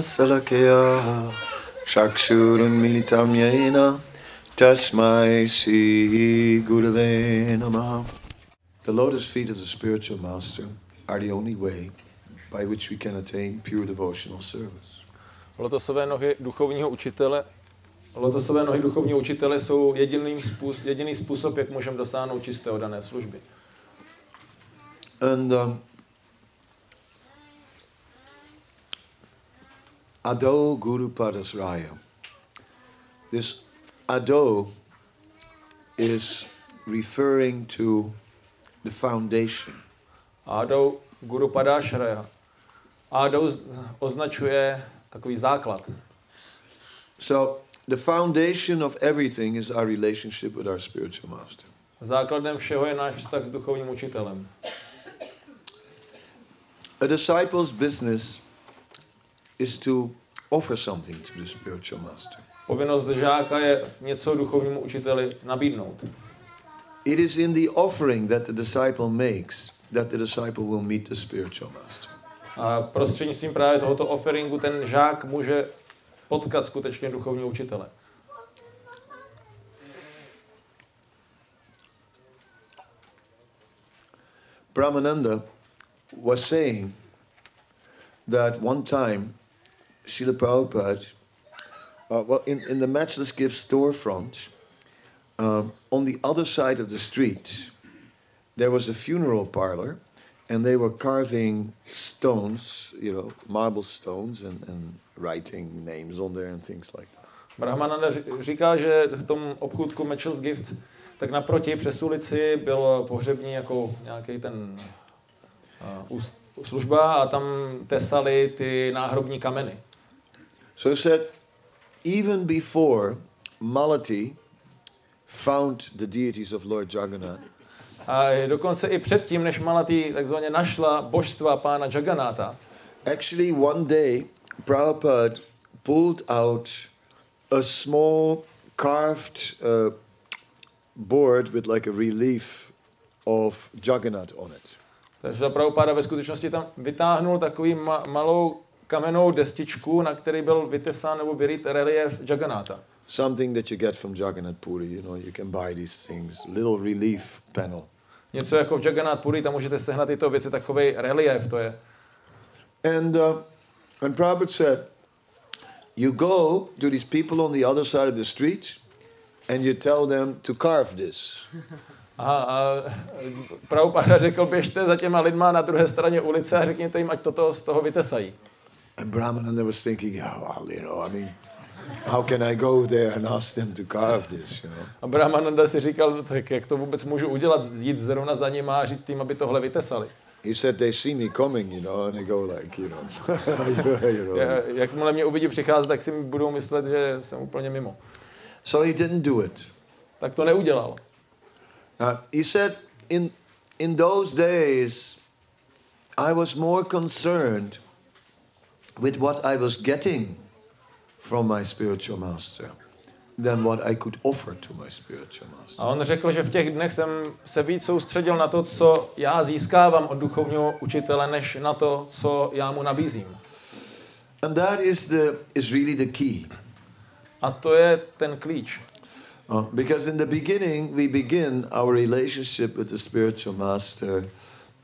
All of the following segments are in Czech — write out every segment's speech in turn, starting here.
Salakaya Chakshurun Militam Yena Tasmai Sri Gurave Namaha The lotus feet of the spiritual master are the only way by which we can attain pure devotional service. Lotosové nohy duchovního učitele Lotosové nohy duchovního učitele jsou jediný způsob, jediný způsob, jak můžeme dosáhnout čisté dané služby. And um, Ado Guru Padasraya. This Ado is referring to the foundation. Ado Guru Padášraja. Ado označuje takový základ. So the foundation of everything is our relationship with our spiritual master. Základem všeho je náš vztah s duchovním učitelem. A disciple's business is to offer something to the spiritual master. Povinnost žáka je něco duchovnímu učiteli nabídnout. It is in the offering that the disciple makes that the disciple will meet the spiritual master. A prostřednictvím právě tohoto offeringu ten žák může potkat skutečně duchovního učitele. Brahmananda was saying that one time Srila Prabhupada, uh, well, in, in the Matchless Gift storefront, um, on the other side of the street, there was a funeral parlor, and they were carving stones, you know, marble stones, and, and writing names on there and things like that. Brahmananda říká, že v tom obchůdku Mitchell's Gifts, tak naproti přes ulici byl pohřební jako nějaký ten uh, úst, služba a tam tesali ty náhrobní kameny. So he said, even before Malati found the deities of Lord Jagannath, A dokonce i předtím, než Malati takzvaně našla božstva pána Jagannatha, actually one day Prabhupada pulled out a small carved uh, board with like a relief of Jagannath on it. takže Prabhupada ve skutečnosti tam vytáhnul takový ma- malou kamennou destičku, na který byl vytesán nebo vyrýt relief Jagannatha. Something that you get from Jagannath Puri, you know, you can buy these things, little relief panel. Něco jako v Jagannath Puri, tam můžete sehnat tyto věci, takový relief to je. And uh, and Prabhupada said, you go to these people on the other side of the street and you tell them to carve this. A, a Prabhupada řekl, běžte za těma lidma na druhé straně ulice a řekněte jim, ať toto z toho vytesají. And Brahmananda was thinking, yeah, well, you know, I mean, how can I go there and ask them to carve this, you know? A Brahmananda si říkal, tak jak to vůbec můžu udělat, jít zrovna za nima a říct jim, aby tohle vytesali. He said they see me coming, you know, and they go like, you know, you know. Ja- Jakmile mě uvidí přicházet, tak si budou myslet, že jsem úplně mimo. So he didn't do it. Tak to neudělal. Uh, he said, in in those days, I was more concerned with what I was getting from my spiritual master than what I could offer to my spiritual master. A on řekl, že v těch dnech jsem se víc soustředil na to, co já získávám od duchovního učitele, než na to, co já mu nabízím. And that is the is really the key. A to je ten klíč. Uh, because in the beginning, we begin our relationship with the spiritual master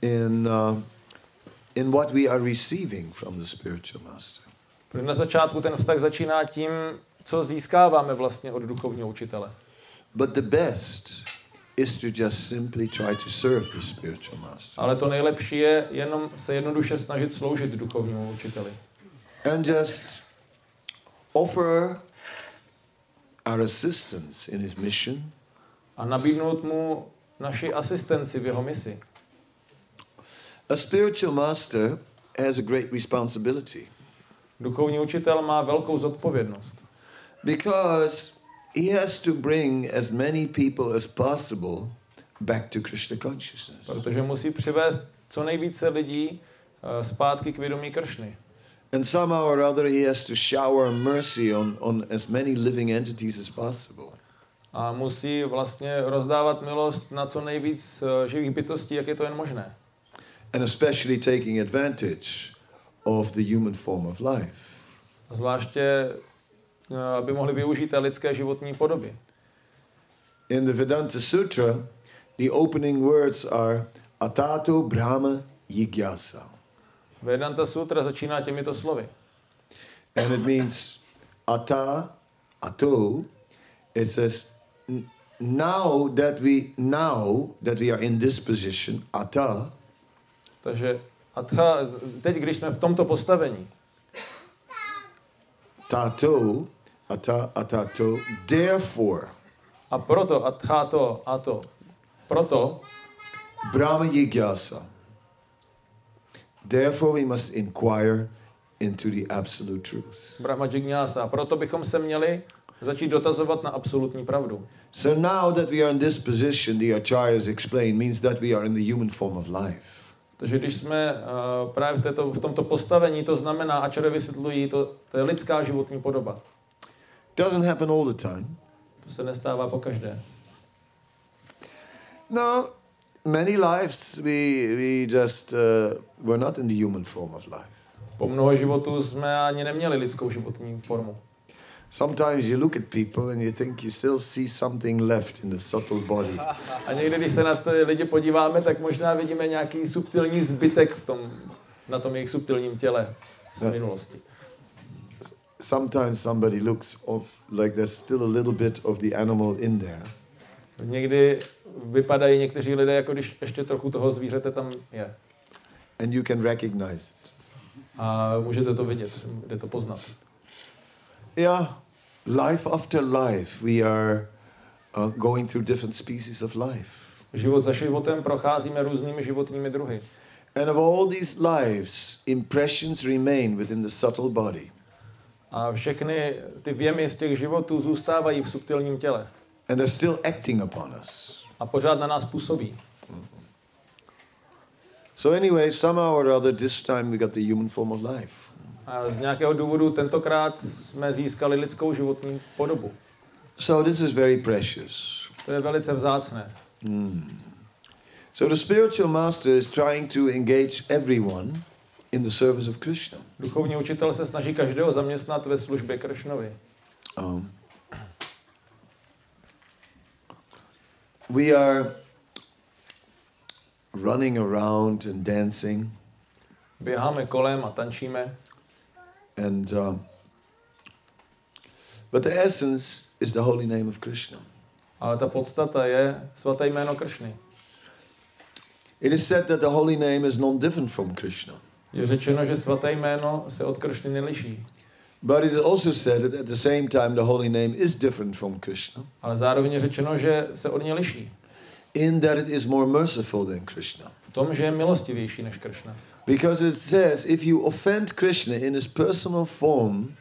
in, uh, in what we are receiving from the spiritual master. Na začátku ten vztah začíná tím, co získáváme vlastně od duchovního učitele. But the best is to just simply try to serve the spiritual master Ale to nejlepší je jenom se jednoduše snažit sloužit duchovnímu učiteli. and just offer our assistance in his mission A nabídnout mu naši asistenci v jeho misi. A spiritual master has a great responsibility Duchovní učitel má velkou zodpovědnost, because he has to bring as many people as possible back to Krishna consciousness. protože musí přivést co nejvíce lidí eh, zpátky k vědomí Kršny. And somehow or other, he has to shower mercy on, on as many living entities as possible. A musí vlastně rozdávat milost na co nejvíc eh, živých bytostí, jak je to jen možné. And especially taking advantage of the human form of life. Zvláště, eh, aby mohli využít té lidské životní podoby. In the Vedanta Sutra, the opening words are Atato Brahma Jigyasa. Vedanta Sutra začíná těmito slovy. And it means Ata, Ato. It says, "N- now that we now that we are in this position, Ata, Takže a ta, teď, když jsme v tomto postavení, Tato, Ata, Atato, therefore, a proto, a to, a to, proto, Brahma Jigyasa. Therefore, we must inquire into the absolute truth. Brahma Jignyasa, a proto bychom se měli začít dotazovat na absolutní pravdu. So now that we are in this position, the Acharyas explain, means that we are in the human form of life. Takže když jsme uh, právě v, této, v tomto postavení, to znamená, a čere vysvětlují, to, to je lidská životní podoba. Doesn't happen all the time. To se nestává po každé. No, many lives we we just uh, were not in the human form of life. Po mnoho životů jsme ani neměli lidskou životní formu. Sometimes you look at people and you think you still see something left in the subtle body. A někdy, když se na ty lidi podíváme, tak možná vidíme nějaký subtilní zbytek v tom, na tom jejich subtilním těle z minulosti. Sometimes somebody looks of, like there's still a little bit of the animal in there. Někdy vypadají někteří lidé, jako když ještě trochu toho zvířete tam je. and you can recognize it. A můžete to vidět, jde to poznat. Yeah, life after life, we are uh, going through different species of life. Život za životem procházíme různými životními druhy. And of all these lives, impressions remain within the subtle body. A všechny ty věmy z těch životů zůstávají v subtilním těle. And they're still acting upon us. A pořád na nás působí. So, anyway, somehow or other, this time we got the human form of life. A z nějakého důvodu tentokrát jsme získali lidskou životní podobu. So, this is very precious. To je velice vzácné. So, the spiritual master is trying to engage everyone in the service of Krishna. Duchovní učitel se snaží každého zaměstnat ve službě Kršnovi. Um, we are running around and dancing, Běháme kolem a tančíme, and um, but the essence is the holy name of Krishna. ale ta podstata je svaté jméno Kršny. It is said that the holy name is non-different from Krishna, Je řečeno, že svaté jméno se od Kršny neliší. but it is also said that at the same time the holy name is different from Krishna, Ale zároveň je řečeno, že se od něj liší. in that it is more merciful than Krishna. V tom, že je milostivější než Kršna. Because it says if you offend Krishna in his personal form,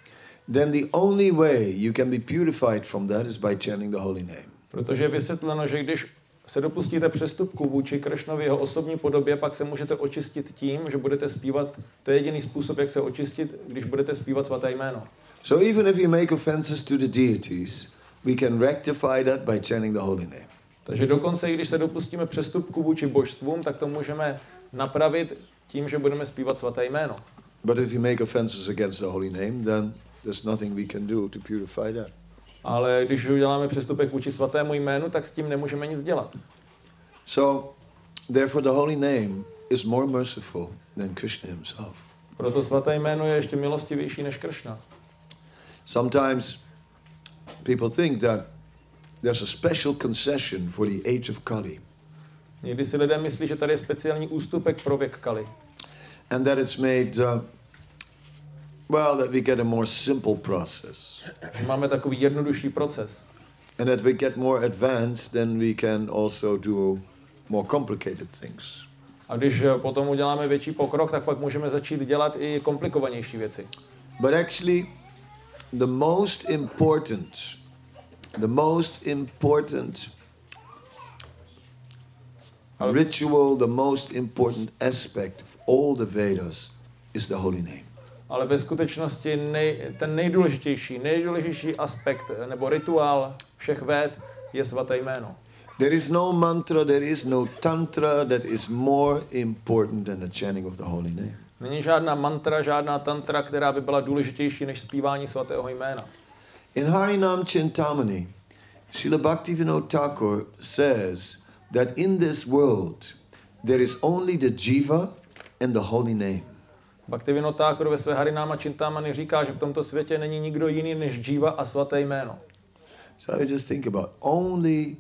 then the only way you can be purified from that is by chanting the holy name. Protože je vysvětleno, že když se dopustíte přestupku vůči Kršnovi jeho osobní podobě, pak se můžete očistit tím, že budete zpívat, to je jediný způsob, jak se očistit, když budete zpívat svaté jméno. So even if you make offenses to the deities, we can rectify that by chanting the holy name. Takže dokonce, i když se dopustíme přestupku vůči božstvům, tak to můžeme napravit tím, že budeme zpívat svaté jméno. But if you make offenses against the holy name, then there's nothing we can do to purify that. Ale když uděláme přestupek vůči svatému jménu, tak s tím nemůžeme nic dělat. So, therefore, the holy name is more merciful than Krishna himself. Proto svaté jméno je ještě milostivější než Kršna. Sometimes people think that there's a special concession for the age of Kali, Někdy si lidé myslí, že tady je speciální ústupek pro věk Kali. and that it's made, uh, well, that we get a more simple process. Máme takový jednodušší proces. And that we get more advanced, then we can also do more complicated things. A když eh, potom uděláme větší pokrok, tak pak můžeme začít dělat i komplikovanější věci. But actually, the most important, the most important ritual, the most important aspect of all the Vedas is the holy name. Ale ve skutečnosti nej, ten nejdůležitější, nejdůležitější aspekt nebo rituál všech véd je svaté jméno. There is no mantra, there is no tantra that is more important than the chanting of the holy name. Není žádná mantra, žádná tantra, která by byla důležitější než zpívání svatého jména. In Harinam Chintamani, Srila Bhaktivinoda Thakur says that in this world there is only the jiva and the holy name. Bhaktivinoda Thakur ve své Harináma Chintamani říká, že v tomto světě není nikdo jiný než Jiva a svaté jméno. So I just think about only,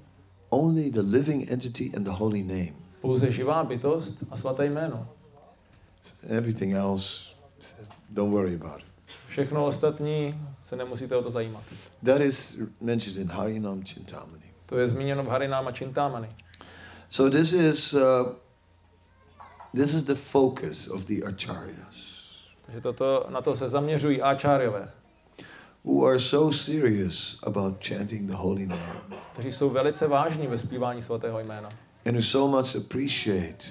only the living entity and the holy name. Pouze živá bytost a svaté jméno. Everything else, don't worry about it. Všechno ostatní se nemusíte o to zajímat. That is mentioned in Harinam Chintamani. To je zmíněno v Harináma Chintamani. So this is uh, this is the focus of the acharyas, Takže toto, na to se zaměřují áčáriové, who are so serious about chanting the holy name, kteří jsou velice vážní ve zpívání svatého jména. and who so much appreciate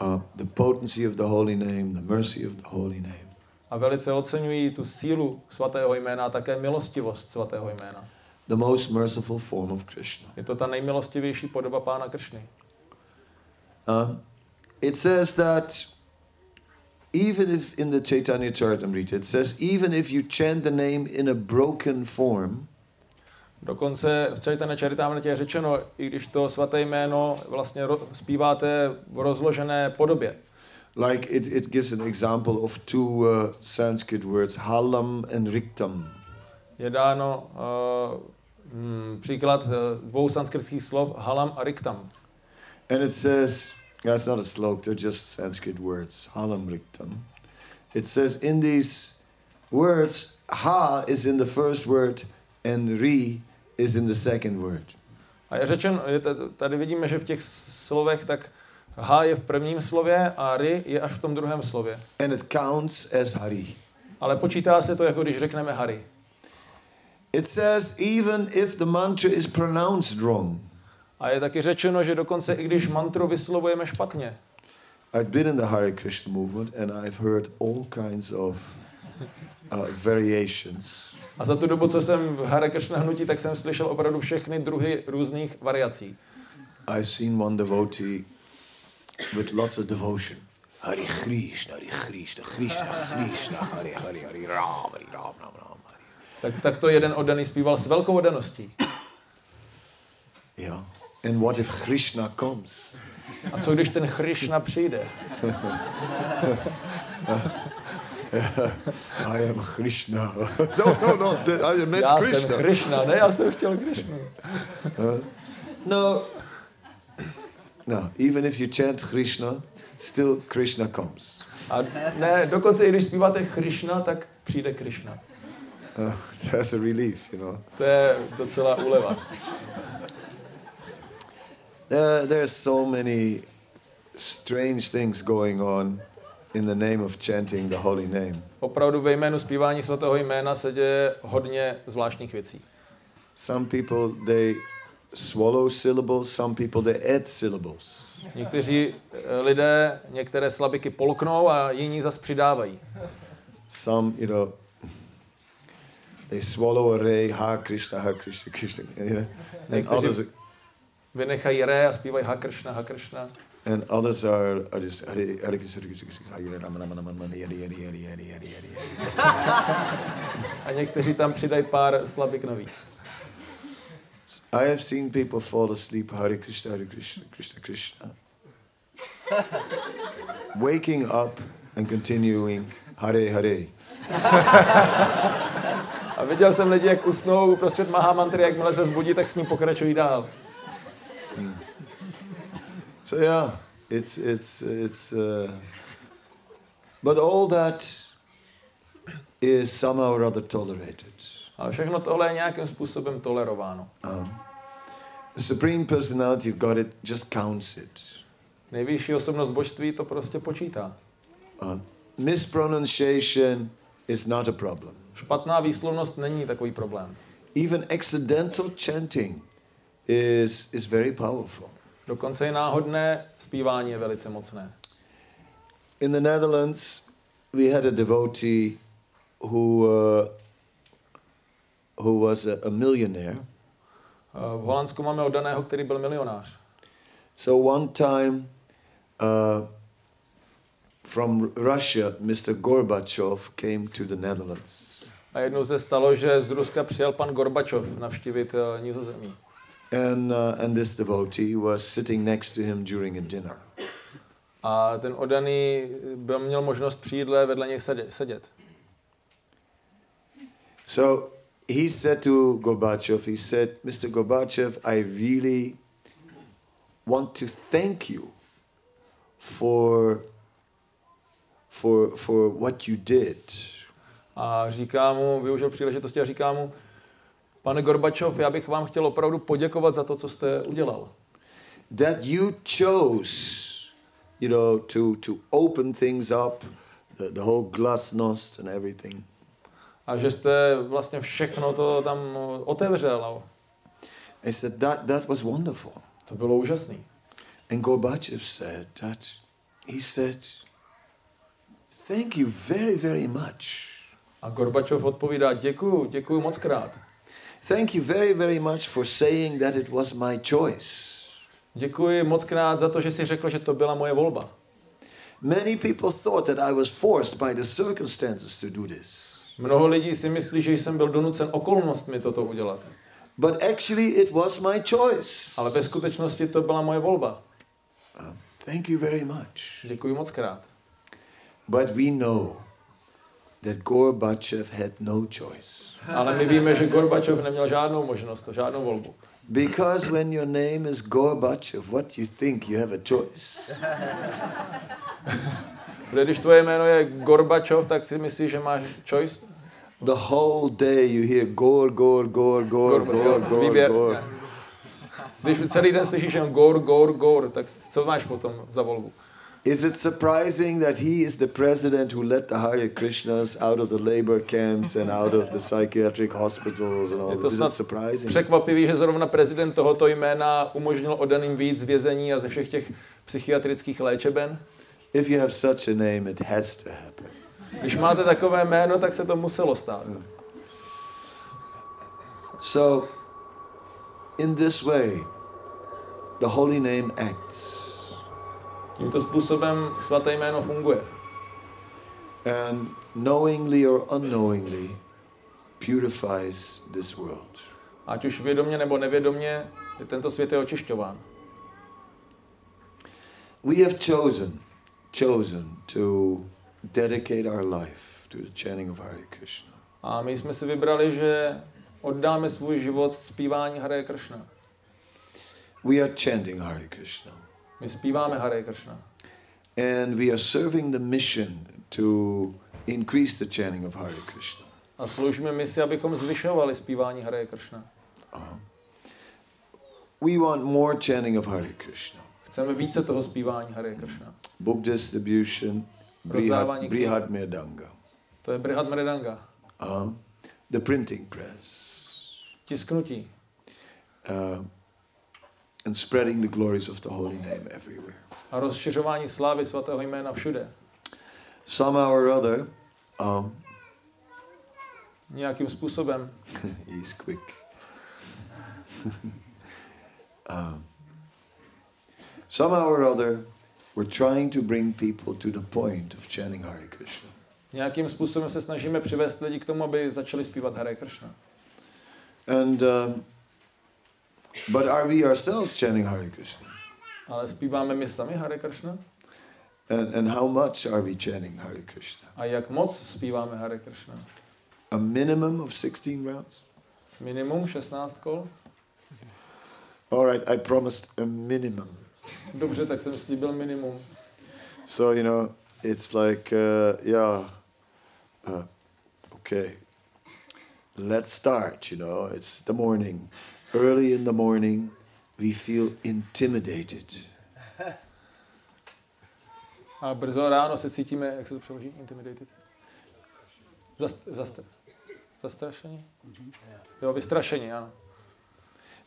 uh, the potency of the holy name, the mercy of the holy name. A velice oceňují tu sílu svatého jména a také milostivost svatého jména. the most merciful form of Krishna. Je to ta nejmilostivější podoba Pána Kršny. Um, it says that even if in the Chaitanya Charitamrita, it says even if you chant the name in a broken form, Dokonce v Chaitanya Charitamrita je řečeno, i když to svaté jméno vlastně ro- zpíváte v rozložené podobě. like it, it gives an example of two uh, Sanskrit words, halam and riktam. Je dáno uh, mm, příklad uh, dvou sanskritských slov halam a riktam. And it says, that's not a slok, they're just Sanskrit words, halam riktam. It says in these words, ha is in the first word and ri is in the second word. A je t- tady vidíme, že v těch slovech tak H je v prvním slově a ry je až v tom druhém slově. And it counts as hari. Ale počítá se to, jako když řekneme Hari. It says even if the mantra is pronounced wrong. A je taky řečeno, že dokonce i když mantru vyslovujeme špatně. I've been in the Hare Krishna movement and I've heard all kinds of uh, variations. A za tu dobu, co jsem v Hare Krishna hnutí, tak jsem slyšel opravdu všechny druhy různých variací. I've seen one devotee with lots of devotion. Hare Krishna, Hare Krishna, Krishna, Krishna, Hare Hare, Hare Ram, Hare Ram, Ram, Ram, Hare. Tak, tak to jeden oddaný zpíval s velkou oddaností. Yeah. And what if Krishna comes? A co když ten Krishna přijde? I am Krishna. no, no, no, I meant Já jsem Krishna. Krishna, ne, já jsem chtěl Krishnu. No. No, even if you chant Krishna, still Krishna comes. A ne, dokonce i když zpíváte Krishna, tak přijde Krishna. Uh, that's a relief, you know. To je docela úleva. There, there's so many strange things going on in the name of chanting the holy name. Opravdu ve jménu zpívání svatého jména se děje hodně zvláštních věcí. Some people they swallow syllables, some people they add syllables. Někteří eh, lidé některé slabiky polknou a jiní zas přidávají. Some, you know, they swallow a ray, ha Krishna, ha Krishna, Krishna, you know. And others, Vynechají re a zpívají Hakršna, Hakršna. and others are, are just Hare Hare Krishna, Hare Krishna, Krishna, Hare Rama, Rama, Rama, Rama, Hare Hare, Hare Hare, Hare Hare, Hare. A někteří tam přidají pár slabik navíc. I have seen people fall asleep, Hare Krishna, Hare Krishna, Krishna, Krishna. Waking up and continuing Hare Hare. A viděl jsem lidi, jak usnou uprostřed Mahamantry, jakmile se zbudí, tak s ním pokračují dál. So yeah, it's it's it's. Uh, but all that is somehow or other tolerated. Ale všechno tohle je nějakým způsobem tolerováno. Um, the supreme personality of God it just counts it. Nejvyšší osobnost božství to prostě počítá. Uh, mispronunciation is not a problem. Špatná výslovnost není takový problém. Even accidental chanting is is very powerful. Dokonce i náhodné zpívání je velice mocné. In the Netherlands, we had a devotee who uh, who was a, a millionaire, V Holandsku máme oddaného, který byl milionář. So one time, uh, from Russia, Mr. Gorbachev came to the Netherlands. A jednou se stalo, že z Ruska přijel pan Gorbačov navštívit uh, Nizozemí. And, uh, and this devotee was sitting next to him during a dinner. A ten oddaný byl, měl možnost při jídle vedle něj sedět. So he said to Gorbachev, he said, Mr. Gorbachev, I really want to thank you for, for, for what you did. A říká mu, využil příležitosti a říká mu, pane Gorbačov, já bych vám chtěl opravdu poděkovat za to, co jste udělal. That you chose, you know, to, to open things up, the, the whole glasnost and everything. A že jste vlastně všechno to tam otevřel. I said, that, that was wonderful. To bylo úžasný. And Gorbachev said that, he said, thank you very, very much. A Gorbačov odpovídá, děkuju, děkuju moc krát. Thank you very, very much for saying that it was my choice. Děkuji moc krát za to, že jsi řekl, že to byla moje volba. Many people thought that I was forced by the circumstances to do this. Mnoho lidí si myslí, že jsem byl donucen okolnostmi toto udělat. But actually it was my choice. Ale ve skutečnosti to byla moje volba. Thank you very much. Děkuji moc krát. But we know that Gorbachev had no choice. Ale my víme, že Gorbačov neměl žádnou možnost, žádnou volbu. Because when your name is Gorbachev, what you think you have a choice? Protože když tvoje jméno je Gorbačov, tak si myslíš, že máš choice? The whole day you hear Gor, Gor, Gor, Gor, Gor, Gor, Gor. Když celý den slyšíš jen Gor, Gor, Gor, tak co máš potom za volbu? Is it surprising that he is the president who let the Hare Krishnas out of the labor camps and out of the psychiatric hospitals and all? Je to is it surprising? Překvapivý, že zrovna prezident tohoto jména umožnil oddaným víc z vězení a ze všech těch psychiatrických léčeben? If you have such a name, it has to happen. Když máte takové jméno, tak se to muselo stát. So, in this way, the holy name acts. Tímto způsobem svaté jméno funguje. And knowingly or unknowingly purifies this world. Ať už vědomě nebo nevědomě, tento svět je očišťován. We have chosen, chosen to dedicate our life to the chanting of Hare Krishna. A my jsme si vybrali, že oddáme svůj život zpívání Hare Krishna. We are chanting Hare Krishna. My zpíváme Hare Krishna. And we are serving the mission to increase the chanting of Hare Krishna. A sloužíme misi, abychom zvyšovali zpívání Hare Krishna. Uh-huh. We want more chanting of Hare Krishna. Chceme více toho zpívání Hare Krishna. Book distribution, Brihad, Brihad Mridanga. To je Brihad Mridanga. Uh, the printing press. Tisknutí. Uh, and spreading the glories of the holy name everywhere. A rozšiřování slávy svatého jména všude. Somehow or other, um, nějakým způsobem. he's quick. um, somehow or other, we're trying to bring people to the point of chanting Hare Krishna. Nějakým způsobem se snažíme přivést lidi k tomu, aby začali zpívat Hare Krishna. And uh, but are we ourselves chanting Hare Krishna? Ale zpíváme my sami Hare Krishna? And, and how much are we chanting Hare Krishna? A jak moc zpíváme Hare Krishna? A minimum of 16 rounds? Minimum 16 kol? All right, I promised a minimum. Dobře, tak jsem slíbil minimum. So, you know, it's like, uh, yeah, uh, okay, let's start, you know, it's the morning. Early in the morning, we feel intimidated. A brzo ráno se cítíme, jak se to přeloží, intimidated? Zast, zast, zastrašení? Jo, vystrašení, ano.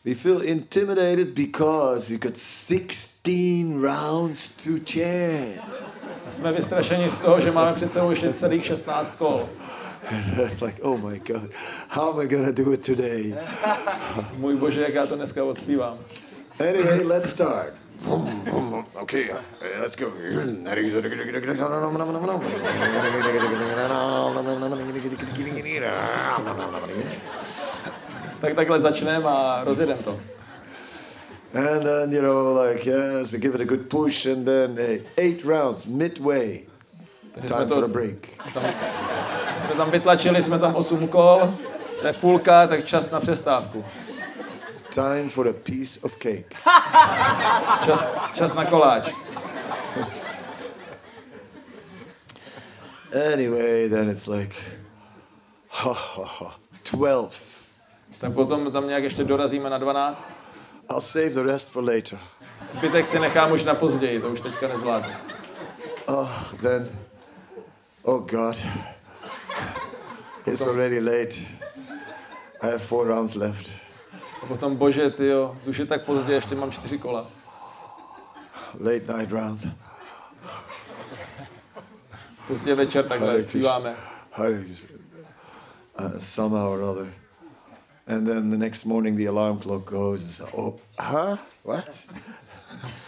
We feel intimidated because we got 16 rounds to chant. Jsme vystrašeni z toho, že máme před sebou ještě celých 16 kol. like, oh my God, how am I to do it today? Můj bože, jak já to dneska odspívám. Anyway, let's start. Okay, let's go. Tak takhle začneme a rozjedem to. And then, you know, like, yes, we give it a good push, and then hey, eight rounds, midway. Takže Time jsme for a to, break. tam, jsme tam vytlačili, jsme tam 8 kol, to je půlka, tak čas na přestávku. Time for a piece of cake. Čas, čas na koláč. Anyway, then it's like, ha, ha, ha, 12. Tak potom tam nějak ještě dorazíme na 12. I'll save the rest for later. Zbytek si nechám už na později, to už teďka nezvládnu. Oh, then, oh God, it's already late. I have four rounds left. A potom, bože, ty jo, už je tak pozdě, ještě mám čtyři kola. Late night rounds. Pozdě večer takhle zpíváme. Hare Uh, somehow or other. And then the next morning the alarm clock goes and says, oh, huh? What?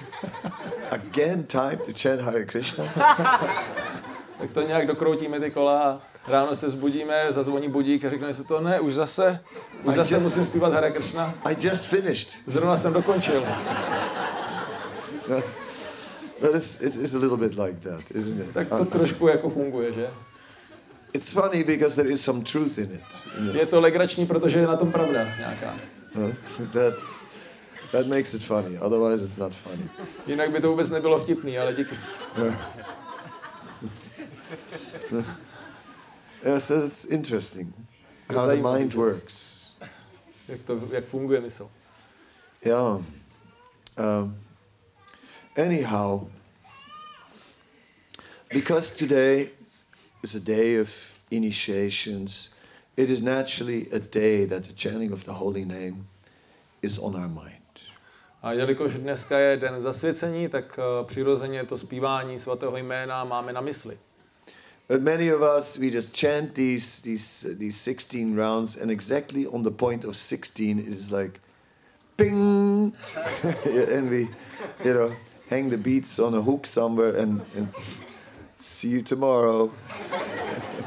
Again time to chant Hare Krishna? Tak to nějak dokroutíme ty kola a ráno se zbudíme, zazvoní budík a řekneme si to, ne, už zase, už A zase tě- musím zpívat Hare Krishna. I just finished. Zrovna jsem dokončil. But it's, it's, it's a little bit like that, isn't it? Tak to Uh, trošku jako funguje, že? It's funny because there is some truth in it. know. Je to legrační, protože je na tom pravda nějaká. Uh, That's, that makes it funny. Otherwise, it's not funny. Jinak by to vůbec nebylo vtipný, ale díky. Yeah, so it's interesting how the mind works. Jak, to, jak funguje mysl. Yeah. Um, anyhow, because today is a day of initiations, it is naturally a day that the chanting of the holy name is on our mind. A jelikož dneska je den zasvěcení, tak uh, přirozeně to zpívání svatého jména máme na mysli. But many of us, we just chant these, these, these 16 rounds, and exactly on the point of 16, it is like, ping! and we, you know, hang the beats on a hook somewhere and, and see you tomorrow.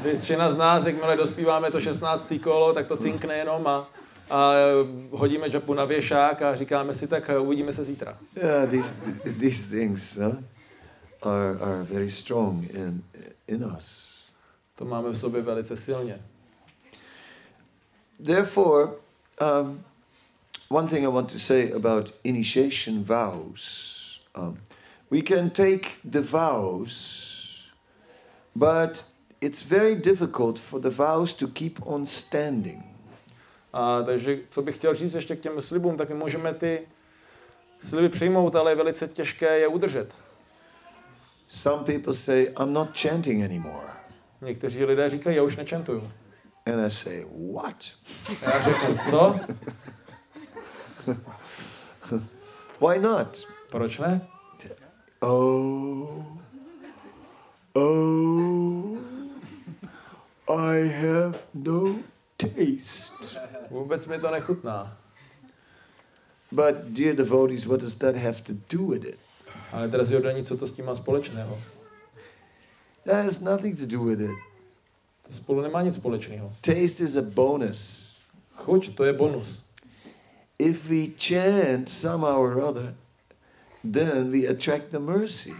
Většina z nás, jakmile dospíváme to 16. kolo, tak to cinkne jenom a, a hodíme džapu na věšák a říkáme si, tak uh, uvidíme se zítra. Yeah, these, these things huh, are, are very strong in, in us. To máme v sobě velice silně. Therefore, um, one thing I want to say about initiation vows um, we can take the vows, but it's very difficult for the vows to keep on standing. A, takže co bych chtěl říct ještě k těm slibům, tak my můžeme ty sliby přijmout, ale je velice těžké je udržet. Some people say, I'm not chanting anymore. Někteří lidé říkají, já už nečentuju. And I say, What? A já řeknu, co? Why not? Proč ne? Oh, oh, I have no taste. Vůbec mi to nechutná. But, dear devotees, what does that have to do with it? Ale drazí oddaní, co to s tím má společného? That has nothing to do with it. To spolu nemá nic společného. Taste is a bonus. Chuť, to je bonus. If we chant somehow or other, then we attract the mercy.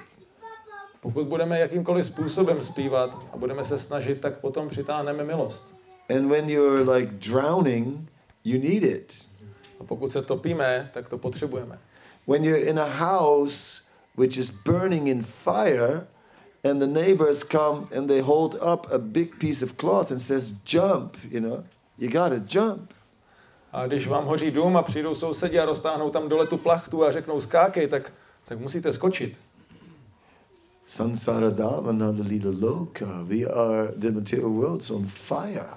Pokud budeme jakýmkoliv způsobem zpívat a budeme se snažit, tak potom přitáhneme milost. And when you're like drowning, you need it. A pokud se topíme, tak to potřebujeme. When you're in a house which is burning in fire, and the neighbors come and they hold up a big piece of cloth and says, "Jump!" You know, you gotta jump. A když vám hoří dům a přijdou sousedi a roztáhnou tam dole tu plachtu a řeknou skákej, tak, tak musíte skočit. Sansara loka, we are the material world's on fire.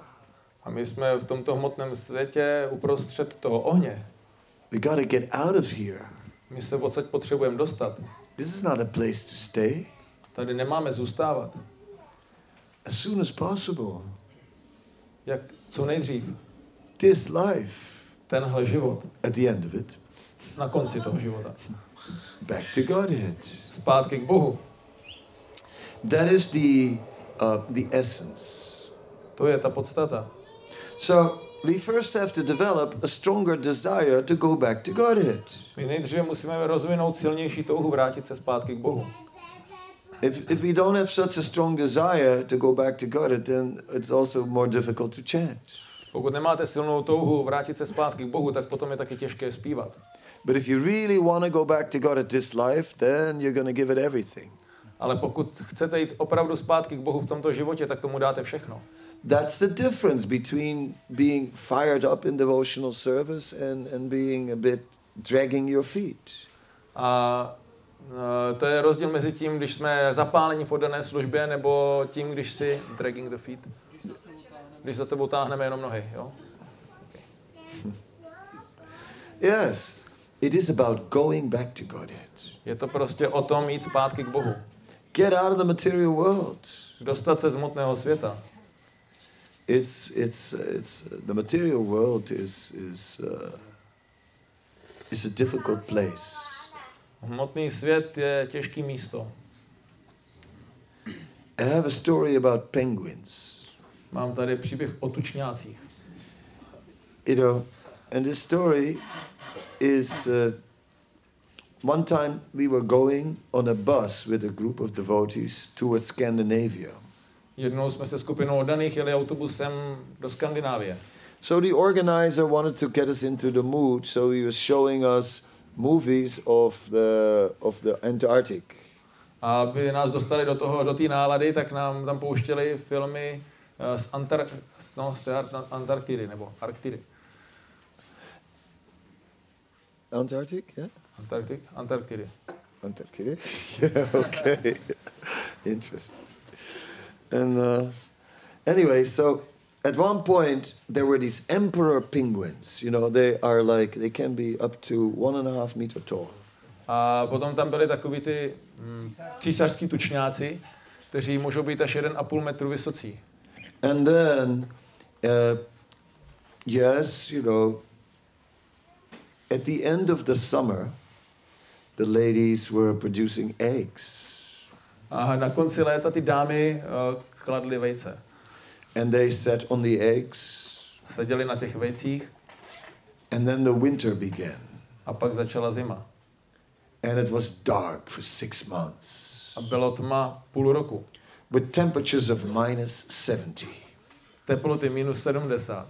A my jsme v tomto hmotném světě uprostřed toho ohně. We gotta get out of here. My se odsaď potřebujeme dostat. This is not a place to stay. Tady nemáme zůstávat. As soon as possible. jak co nejdřív this life, tenhle život at the end of it, na konci toho života. back to Godhead. Zpátky k Bohu. That is the uh, the essence. To je ta podstata. So we first have to develop a stronger desire to go back to Godhead. My nejdříve musíme rozvinout silnější touhu vrátit se zpátky k Bohu. If, if we don't have such a strong desire to go back to Godhead, then it's also more difficult to chant. Pokud nemáte silnou touhu vrátit se zpátky k Bohu, tak potom je taky těžké zpívat. But if you really want to go back to God at this life, then you're going to give it everything. Ale pokud chcete jít opravdu zpátky k Bohu v tomto životě, tak tomu dáte všechno. That's the difference between being fired up in devotional service and, and being a bit dragging your feet. A to je rozdíl mezi tím, když jsme zapáleni v oddané službě, nebo tím, když si dragging the feet. Když za tebou táhneme jenom nohy, jo? Yes, it is about going back to Godhead. Je to prostě o tom jít zpátky k Bohu. Get out of the material world. Dostat se z hmotného světa. It's, it's, it's, the material world is, is, uh, is a difficult place. Hmotný svět je těžký místo. I have a story about penguins. Mám tady příběh o tučňácích. You know, and this story is uh, one time we were going on a bus with a group of devotees towards Scandinavia. Jednou jsme se skupinou oddaných jeli autobusem do Skandinávie. So the organizer wanted to get us into the mood, so he was showing us movies of the of the Antarctic. A aby nás dostali do toho, do té nálady, tak nám tam pouštěli filmy eh, z, Antar- no, z Antarktidy, nebo Arktidy. Antarctic, yeah, Antarktik? Antarktidy. Antarctic. yeah, okay, interesting. And uh, anyway, so at one point there were these emperor penguins. You know, they are like they can be up to one and a half meter tall. A potom tam byli takový ty mm, císařský tučňáci, kteří můžou být až 1,5 metru vysocí. And then, uh, yes, you know, at the end of the summer, the ladies were producing eggs. A na konci léta ty dámy uh, kladly vejce. And they sat on the eggs, Seděli na těch vejcích and then the winter began. a pak začala zima. And it was dark for six months, A bylo tma půl roku. with temperatures of minus 70. Teploty minus 70.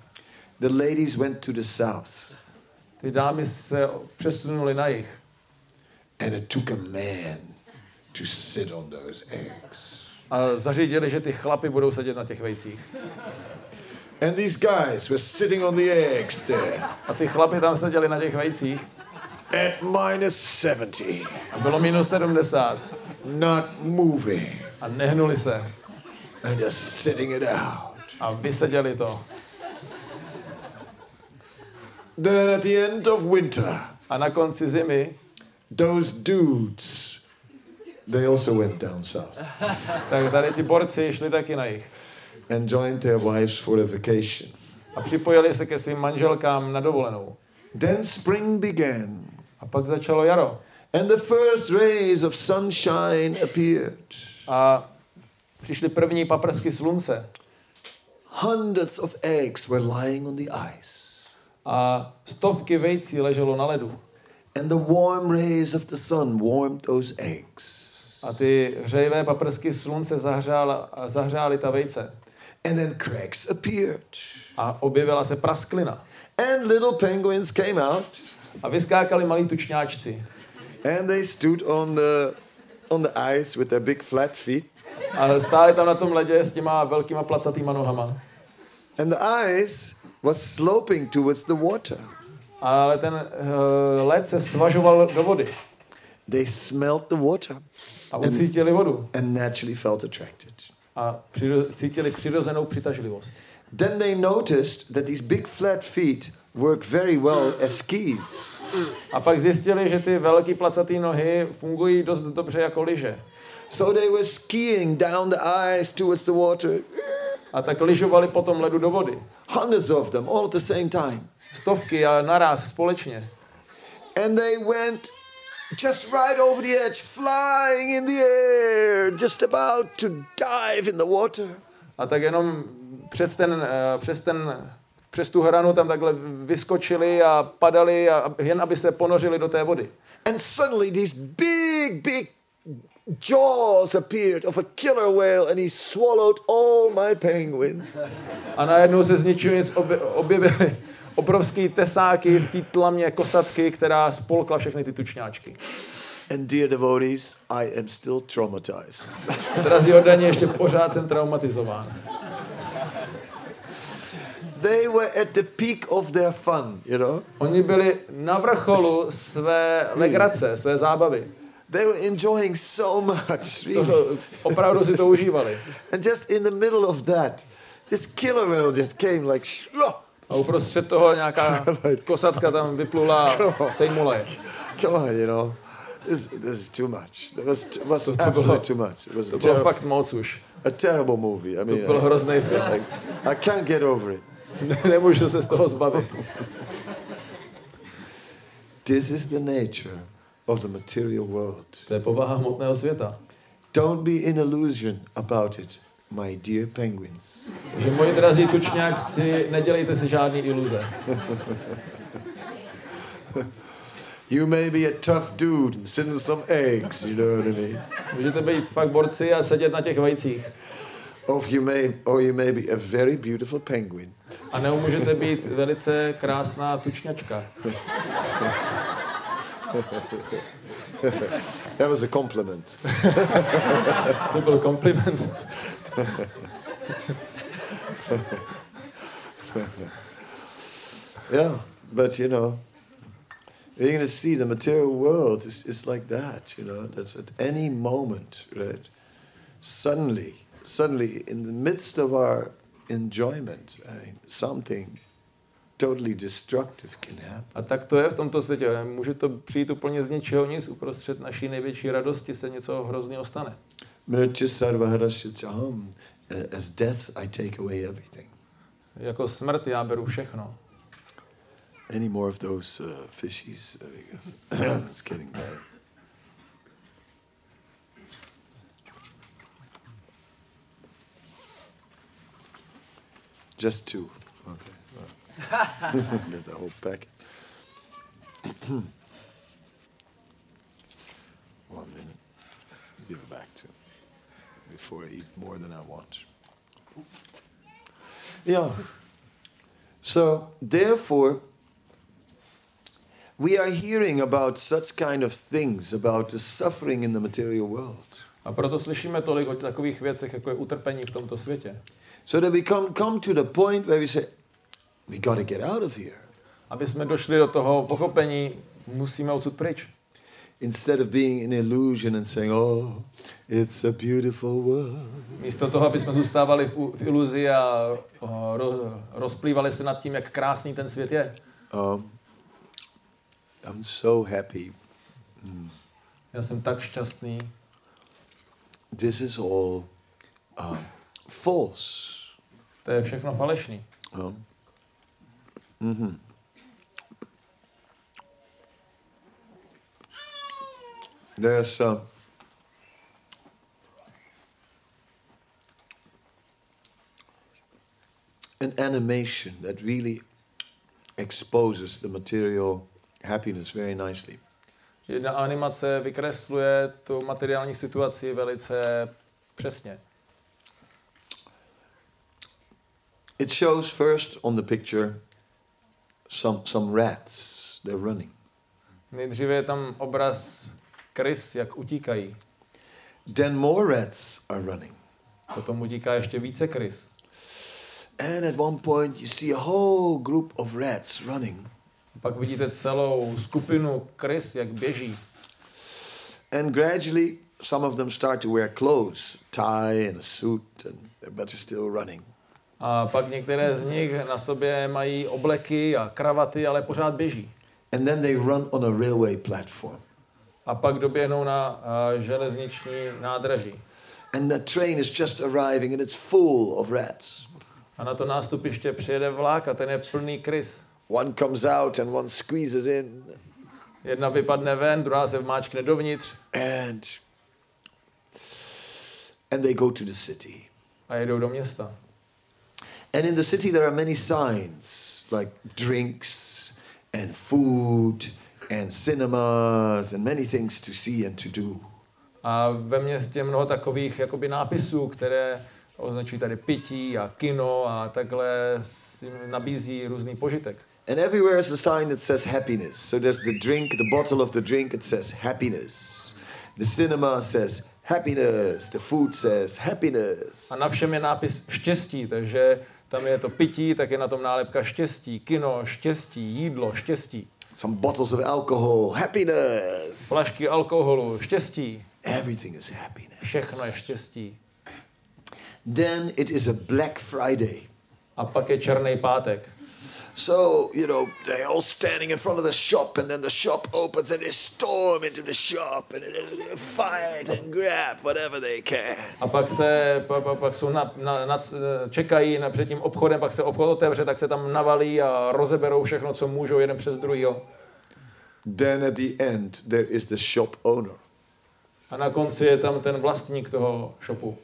The ladies went to the south, Ty dámy se přesunuly na jich. and it took a man to sit on those eggs. A zařídili, že ty chlapy budou sedět na těch vejcích. And these guys were sitting on the eggs there. A ty chlapy tam seděli na těch vejcích at minus 70, a bylo minus 70 not moving a nehnuli se and just sitting it out. a vyseděli to. Then at the end of winter, A na konci zimy, those dudes, they also went down south tak tady ti borci šli taky na jich. and joined their wives for a vacation. A připojili se ke svým manželkám na dovolenou. Then spring began, A pak začalo jaro. and the first rays of sunshine appeared. A přišly první paprsky slunce. Hundreds of eggs were lying on the ice, A stovky vejcí leželo na ledu. and the warm rays of the sun warmed those eggs. A ty hřejivé paprsky slunce zahřála, zahřály ta vejce. And then cracks appeared. A objevila se prasklina. And little penguins came out A vyskákali malí tučňáčci. and they stood on the on the ice with their big flat feet. A stáli tam na tom ledě s těma velkýma placatýma nohama. And the ice was sloping towards the water. Ale ten uh, led se svažoval do vody. They smelled the water A ucítili vodu. and naturally felt attracted. A přiro, cítili přirozenou přitažlivost. Then they noticed that these big flat feet work very well as skis. A pak zjistili, že ty velký placatý nohy fungují dost dobře jako lyže. So they were skiing down the ice towards the water. A tak lyžovali po tom ledu do vody. Hundreds of them, all at the same time. Stovky a naraz společně. And they went just right over the edge, flying in the air, just about to dive in the water. A tak jenom přes ten, eh, přes ten přes tu hranu tam takhle vyskočili a padali a jen aby se ponořili do té vody. And suddenly these big, big jaws appeared of a killer whale and he swallowed all my penguins. A najednou se z ničeho nic obje- objevily obrovský tesáky v té tlamě kosatky, která spolkla všechny ty tučňáčky. And dear devotees, I am still traumatized. Drazí Jordaně, ještě pořád jsem traumatizován. They were at the peak of their fun, you know. Oni byli na vrcholu své legrace, své zábavy. They were enjoying so much, really. Opravdu si to užívali. And just in the middle of that, this killer whale just came like, "Shlo!" A uprostřed toho nějaká kosatka tam vyplula sejmula je. come on, you know. This, this is too much. It was, it was To- to absolutely bylo- too much. It was To bylo fakt moc už. a terrible movie. I To mean, byl I, hrozný film. like, I can't get over it. Nemůžu se z toho zbavit. This is the nature of the material world. To je povaha hmotného světa. Don't be in illusion about it, my dear penguins. Takže moji drazí tučňáci, nedělejte si žádný iluze. You may be a tough dude and sit some eggs, you know what I mean? Můžete být fakt borci a sedět na těch vajcích. Or you may, or you may be a very beautiful penguin. A nebo můžete být velice krásná tučňačka. That was a compliment. To byl kompliment. Yeah, but you know, you're going to see the material world is, is like that, you know, that's at any moment, right? Suddenly, suddenly, in the midst of our enjoyment, I mean, something totally destructive can happen. A tak to je v tomto světě. Může to přijít úplně z ničeho nic, uprostřed naší největší radosti se něco hrozného stane. Sarvaharasya. As death, I take away everything. Jako smrt já beru všechno. Any more of those uh, fishies? Go. it's getting bad. Just two. Okay. well. Get the whole packet. One minute. Give it back before I eat more than I want. Yeah. So, therefore, we are hearing about such kind of things, about the suffering in the material world. A proto slyšíme tolik o takových věcech, jako je utrpení v tomto světě. So that we come, come to the point where we say, we got to get out of here. Aby jsme došli do toho pochopení, musíme odsud pryč. Instead of being in illusion and saying, oh, it's a beautiful world. Místo toho, aby jsme zůstávali v, v iluzi a ro, rozplývali se nad tím, jak krásný ten svět je. Um, I'm so happy. Já jsem tak šťastný. This is all um, false. To je všechno falešný. Um, mhm. There's uh, an animation that really exposes the material happiness very nicely. Jedna animace vykresluje tu materiální situaci velice přesně. It shows first on the picture some, some rats. They're running. Nejdříve je tam obraz krys, jak utíkají. Then more rats are running. Potom utíká ještě více krys. And at one point, you see a whole group of rats running. Pak vidíte celou skupinu krys, jak běží. And gradually, some of them start to wear clothes, tie and a suit, and but they're still running. A pak některé z nich na sobě mají obleky a kravaty, ale pořád běží. And then they run on a railway platform. A pak doběhnou na uh, železniční nádraží. And the train is just arriving and it's full of rats. A na to nástupiště přijede vlak a ten je plný krys. One comes out and one squeezes in. Jedna vypadne ven, druhá se vmáčkne dovnitř And and they go to the city. a jedou do města. And in the city there are many signs like drinks and food and cinemas and many things to see and to do. A ve městě mnoho takových jakoby nápisů, které označují tady pití a kino a takhle si nabízí různý požitek. And everywhere is a sign that says happiness. So there's the drink, the bottle of the drink, it says happiness. The cinema says happiness. The food says happiness. A na všem je nápis štěstí, takže tam je to pití, tak je na tom nálepka štěstí, kino, štěstí, jídlo, štěstí, Some bottles of alcohol, happiness. flašky alkoholu, štěstí, Everything is happiness. všechno je štěstí. Then it is a Black Friday. A pak je černý pátek. So, you know, they're all standing in front of the shop, and then the shop opens and they storm into the shop and they fight and grab whatever they can. A pak se, pa, pa, pak jsou na, na, na, čekají na, před tím obchodem, pak se obchod otevře, tak se tam navalí a rozeberou všechno, co můžou, jeden přes druhýho. Then at the end, there is the shop owner. A na konci je tam ten vlastník toho shopu.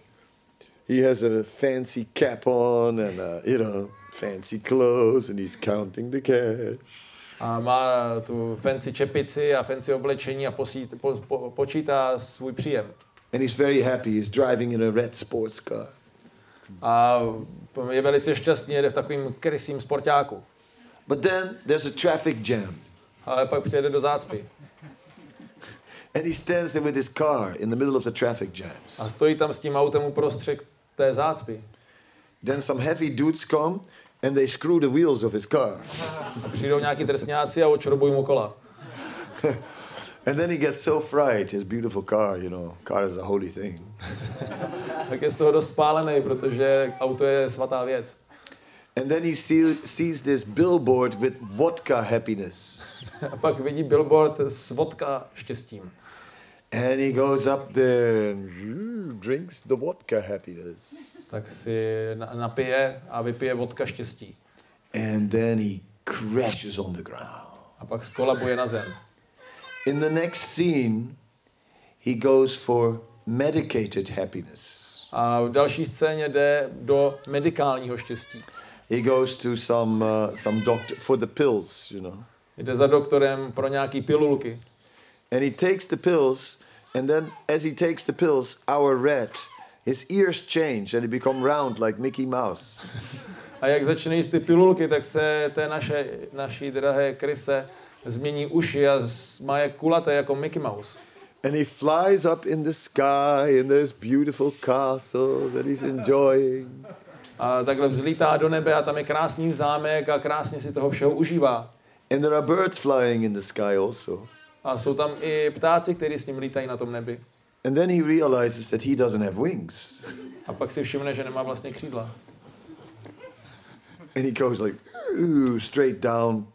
He has a fancy cap on and, uh, you know, fancy clothes, and he's counting the cash. A má tu fancy čepici a fancy oblečení a posí, po, po, počítá svůj příjem. And he's very happy. He's driving in a red sports car. A je velice šťastný, jede v takovým krysým sportáku. But then there's a traffic jam. Ale pak přijede do zácpy. And he stands there with his car in the middle of the traffic jams. A stojí tam s tím autem uprostřed té zácpy. Then some heavy dudes come and they screw the wheels of his car. A přijdou nějaký drsňáci a odšrobují mu kola. And then he gets so fried, his beautiful car, you know, car is a holy thing. Tak je z toho dost spálený, protože auto je svatá věc. And then he see, sees this billboard with vodka happiness. A pak vidí billboard s vodka štěstím. And he goes up there and drinks the vodka happiness. Tak si na- napije a vypije vodka štěstí. And then he crashes on the ground. A pak skolabuje na zem. In the next scene, he goes for medicated happiness. A v další scéně jde do medikálního štěstí. He goes to some uh, some doctor for the pills, you know. Jde za doktorem pro nějaký pilulky. And he takes the pills, and then as he takes the pills, our rat, his ears change and he become round like Mickey Mouse. A jak začne jíst ty pilulky, tak se té naše, naší drahé kryse změní uši a má je kulaté jako Mickey Mouse. And he flies up in the sky, and there's beautiful castles, and he's enjoying. A takhle vzlítá do nebe a tam je krásný zámek a krásně si toho všeho užívá. And there are birds flying in the sky also. A jsou tam i ptáci, kteří s ním lítají na tom nebi. And then he realizes that he doesn't have wings. A pak si všimne, že nemá vlastně křídla. And he goes like, ooh, straight down.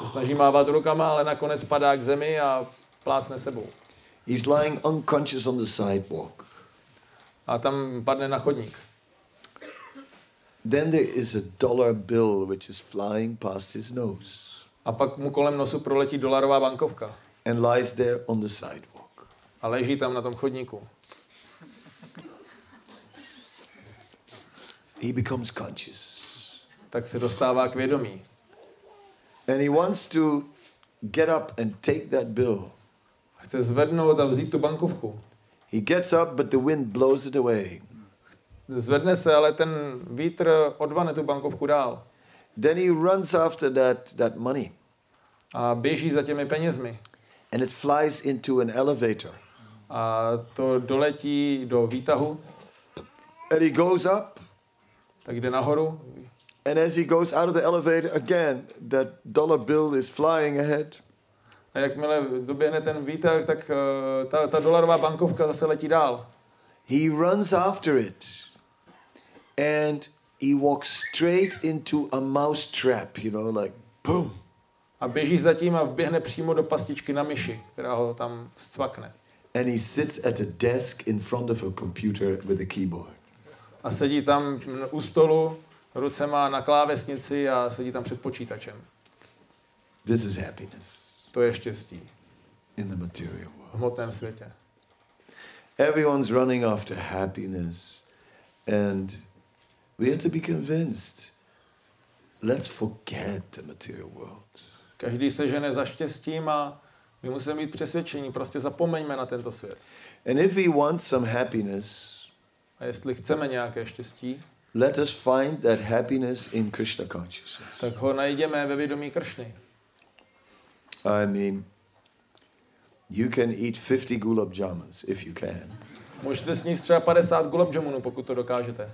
Se snaží mávat rukama, ale nakonec padá k zemi a plácne sebou. He's lying unconscious on the sidewalk. A tam padne na chodník. Then there is a dollar bill which is flying past his nose A pak mu kolem nosu proletí dolarová bankovka. and lies there on the sidewalk. A leží tam na tom chodníku. He becomes conscious. Tak se dostává k vědomí. And he wants to get up and take that bill. Chce zvednout a vzít tu bankovku. He gets up, but the wind blows it away. Zvedne se, ale ten vítr odvane tu bankovku dál. Then he runs after that, that money A běží za těmi penězmi. and it flies into an elevator. A to doletí do výtahu, And he goes up, tak jde nahoru. and as he goes out of the elevator again, that dollar bill is flying ahead. A jakmile doběhne ten výtah, tak eh, ta, ta dolarová bankovka zase letí dál. He runs after it and he walks straight into a mouse trap, you know, like boom. A běží za tím a vběhne přímo do pastičky na myši, která ho tam zcvakne. and he sits at a desk in front of a computer with a keyboard. A sedí tam u stolu, ruce má na klávesnici a sedí tam před počítačem. This is happiness To je štěstí in the material v world. hmotném světě. Everyone's running after happiness, and we have to be convinced. Let's forget the material world. Každý se žene za štěstím a my musíme mít přesvědčení, prostě zapomeňme na tento svět. And if we want some happiness, A jestli chceme nějaké štěstí, let us find that happiness in Krishna consciousness. tak ho najdeme ve vědomí Kršny. I mean, you can eat 50 gulab jamuns if you can. Můžete sníst třeba 50 gulab jamunů, pokud to dokážete.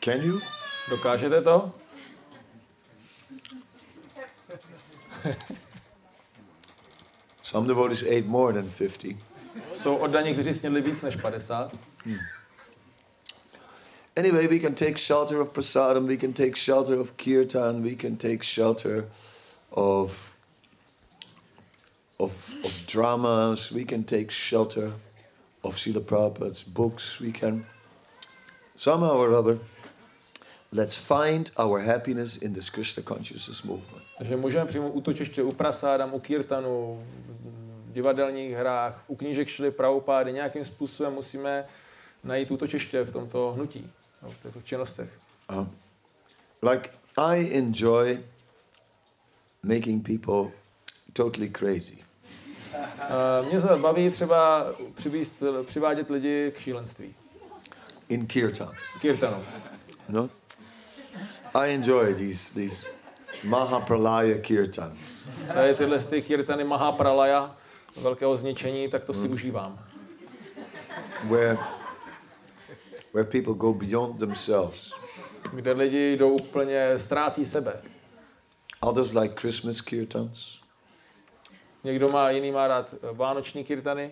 Can you? Dokážete to? Some devotees ate more than 50. Jsou oddaní, kteří snědli víc než 50. Hmm. Anyway, we can take shelter of prasadam, we can take shelter of kirtan, we can take shelter of, of, of dramas, we can take shelter of Srila Prabhupada's books, we can somehow or other, let's find our happiness in this Krishna consciousness movement. Takže můžeme přijmout útočiště u prasádam, u kirtanu, v divadelních hrách, u knížek šly pravopády. Nějakým způsobem musíme najít útočiště v tomto hnutí, no, v těchto činnostech. Uh, like, I enjoy making people totally crazy. Uh, mě baví třeba přivíst, přivádět lidi k šílenství. In kirtan. Kirtanu. No? I enjoy these these Mahapralaya kirtans. Tady tyhle ty kirtany Mahapralaya, velkého zničení, tak to si užívám. Where where people go beyond themselves. Kde lidi jdou úplně, ztrácí sebe. Others like Christmas kirtans. Někdo má, jiný má rád eh, vánoční kirtany.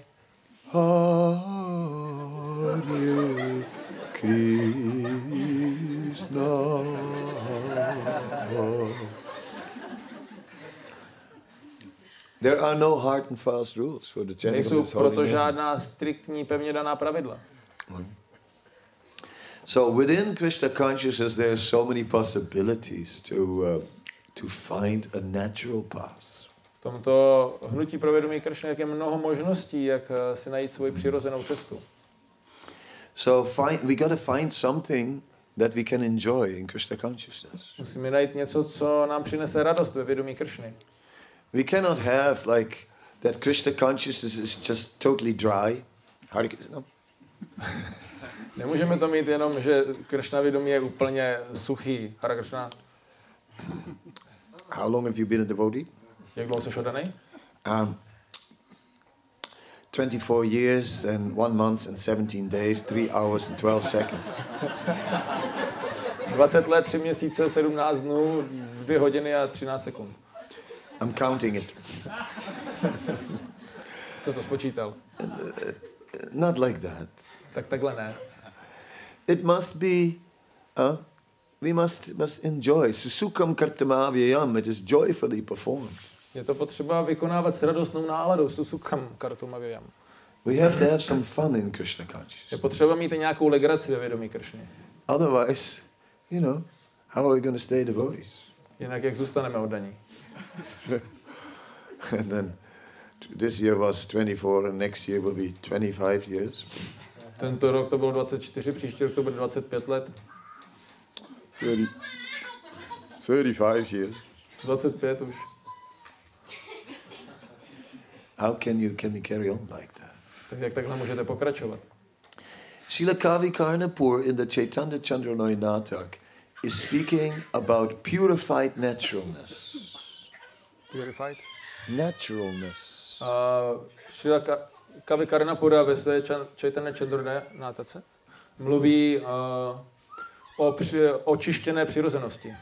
Hare Krishna. There are no hard and fast rules for the gender Nejsou of this holy proto žádná striktní, pevně daná pravidla. So within Krishna consciousness, there are so many possibilities to uh, to find a natural path. V tomto hnutí pro vědomí jak je mnoho možností, jak eh, si najít svoji přirozenou cestu. So find, we got to find something that we can enjoy in Krishna consciousness. Musíme najít něco, co nám přinese radost ve vědomí Kršny. We cannot have like that Krishna consciousness is just totally dry. Hare Krishna. No. Nemůžeme to mít jenom, že Kršna vědomí je úplně suchý. Hara Kršna, How long have you been a devotee? jak dlouho jsi oddaný? Um, 24 years and one month and 17 days, 3 hours and 12 seconds. 20 let, 3 měsíce, 17 dnů, 2 hodiny a 13 sekund. I'm counting it. Co to spočítal? Not like that. Tak takhle ne. It must be, uh, we must, must enjoy. Susukam kartamavyayam, it is joyfully performed. Je to potřeba vykonávat s radostnou náladou, susukam kartumavijam. We have to have some fun in Krishna Je consciousness. potřeba mít nějakou legraci ve vědomí Kršny. Otherwise, you know, how are we going to stay devotees? Jinak jak zůstaneme oddaní. and then this year was 24 and next year will be 25 years. Tento rok to bylo 24, příští rok to bude 25 let. 30, 35 years. 25 už. How can you can we carry on like that? Tak jak takhle můžete pokračovat? Srila Kavi Karnapur in the Chaitanya Chandranoi Natak is speaking about purified naturalness. Purified? Naturalness. Uh, Šrila Ka- Kavi Karnapura ve své Chaitanya Chandrone nátace mluví uh, o při, očištěné přirozenosti.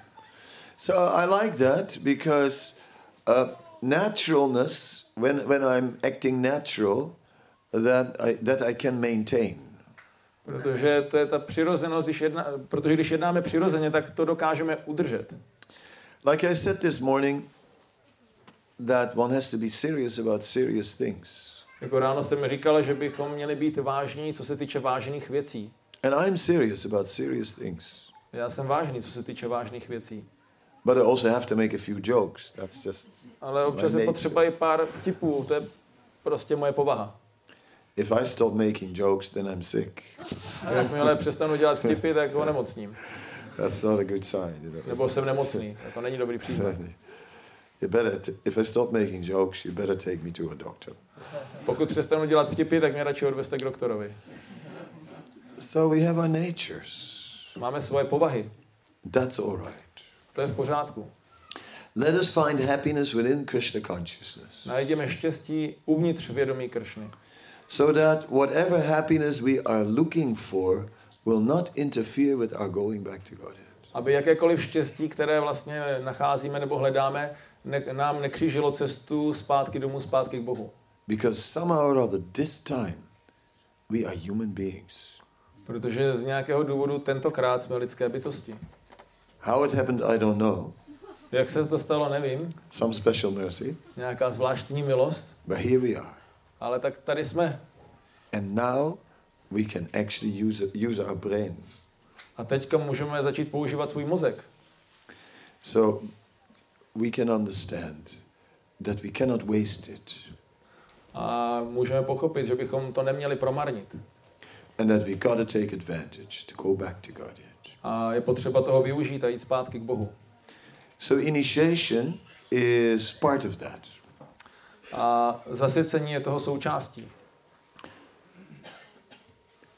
So I like that because uh, naturalness, when, when I'm acting natural, that I, that I can maintain. Protože to je ta přirozenost, když jedna, protože když jednáme přirozeně, tak to dokážeme udržet. Like I said this morning, that one has to be serious about serious things. Jako ráno jsem říkal, že bychom měli být vážní, co se týče vážných věcí. And I'm serious about serious things. Já jsem vážný, co se týče vážných věcí. But I also have to make a few jokes. That's just Ale občas je potřeba i pár vtipů, to je prostě moje povaha. if I stop making jokes, then I'm sick. A jakmile přestanu dělat vtipy, tak onemocním. That's not a good sign, you know. Nebo jsem nemocný. To není dobrý příznak. you better, t- if I stop making jokes, you better take me to a doctor. Pokud přestanu dělat vtipy, tak mě radši odveste k doktorovi. So we have our natures. Máme svoje povahy. That's all right. To je v pořádku. Let us find happiness within Krishna consciousness. Najdeme štěstí uvnitř vědomí Kršny. So that whatever happiness we are looking for will not interfere with our going back to Godhead. Aby jakékoliv štěstí, které vlastně nacházíme nebo hledáme, ne, nám nekřížilo cestu zpátky domů, zpátky k Bohu. Because somehow or other, this time, we are human beings. Protože z nějakého důvodu tentokrát jsme lidské bytosti. How it happened, I don't know. Jak se to stalo, nevím. Some special mercy. Nějaká zvláštní milost. But here we are. Ale tak tady jsme. And now we can actually use, use our brain. A teďka můžeme začít používat svůj mozek. So we can understand that we cannot waste it A můžeme pochopit, že bychom to neměli promarnit. and that we got to take advantage to go back to Godhead. A je potřeba toho využít a jít zpátky k Bohu. So initiation is part of that. A zasycení je toho součástí.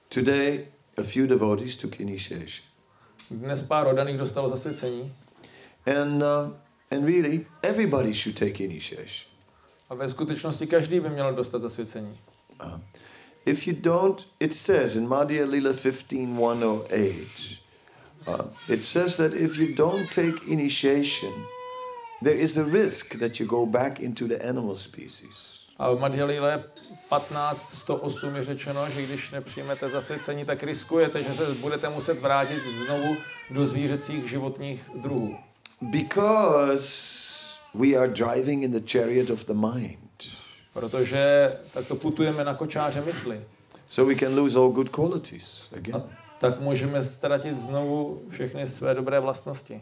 Today, a few devotees took initiation. Dnes pár oddaných dostalo zasycení And, uh, and really, everybody should take initiation. a ve skutečnosti každý by měl dostat zasvěcení. Uh, if you don't, it says in Madhya Lila 15.108, uh, it says that if you don't take initiation, there is a risk that you go back into the animal species. A v Madhyalile 15.108 je řečeno, že když nepřijmete zasvěcení, tak riskujete, že se budete muset vrátit znovu do zvířecích životních druhů. Because we are driving in the chariot of the mind. Protože takto putujeme na kočáře mysli. So we can lose all good qualities again. Tak můžeme ztratit znovu všechny své dobré vlastnosti.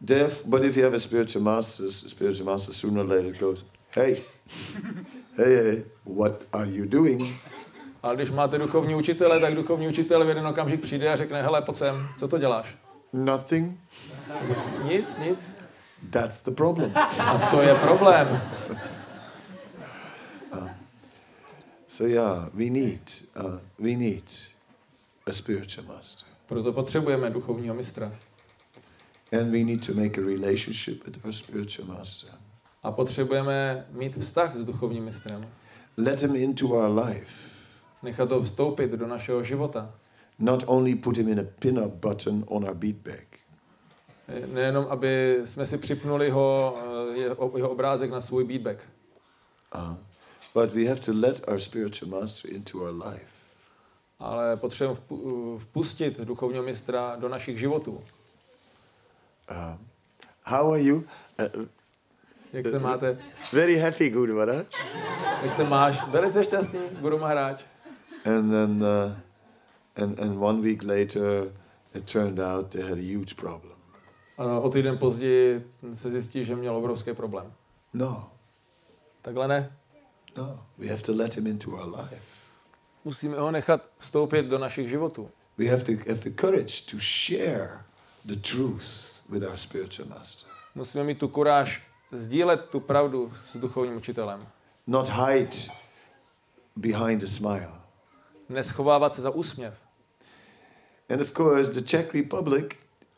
Deaf, but if you have a spiritual master, spiritual master sooner or later goes, hey, hey, hey, what are you doing? A když máte duchovní učitele, tak duchovní učitel v jeden okamžik přijde a řekne, hele, pojď sem, co to děláš? Nothing. Nic, nic. That's the problem. A to je problém. So yeah, we need, uh, we need a spiritual master, Proto potřebujeme duchovního mistra. and we need to make a relationship with our spiritual master. A potřebujeme mít vztah s duchovním mistrem. Let him into our life, Nechat ho vstoupit do našeho života. not only put him in a pin-up button on our beat bag. Nejenom, aby jsme si připnuli ho, eh, jeho, jeho obrázek na svůj beatback. Uh, but we have to let our spiritual master into our life. Ale potřebujeme vpu- vpustit duchovního mistra do našich životů. Uh, how are you? Uh, Jak se máte? very happy, Guru Maharaj. Jak se máš? Velice šťastný, Guru Maharaj. And then, uh, and, and one week later, it turned out they had a huge problem. A o týden později se zjistí, že měl obrovský problém. No, Takhle ne. no, we have to let him into our life. Musíme ho nechat vstoupit do našich životů. We have to have the courage to share the truth with our spiritual master. Musíme mít tu kuráž sdílet tu pravdu s duchovním učitelem. Not hide behind a smile. Neschovávat se za úsměv. And of course, the Czech Republic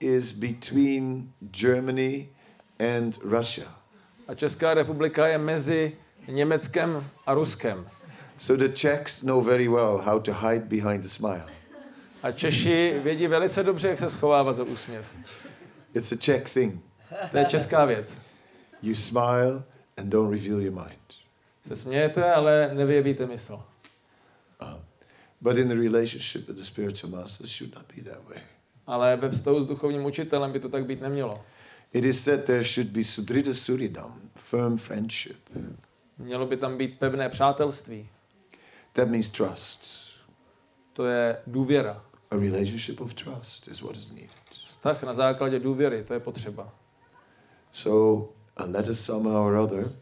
is between Germany and Russia. A Česká republika je mezi Německem a Ruskem. So the Czechs know very well how to hide behind a smile. A Češi vědí velice dobře, jak se schovávat za úsměv. It's a Czech thing. To je česká věc. You smile and don't reveal your mind. Se smějete, ale nevyjevíte mysl. But in the relationship with the spiritual master, it should not be that way. Ale ve vztahu s duchovním učitelem by to tak být nemělo. It is said there should be sudrita suridam, firm friendship. Mělo by tam být pevné přátelství. That means trust. To je důvěra. A relationship of trust is what is needed. Vztah na základě důvěry, to je potřeba. So uh, let us somehow or other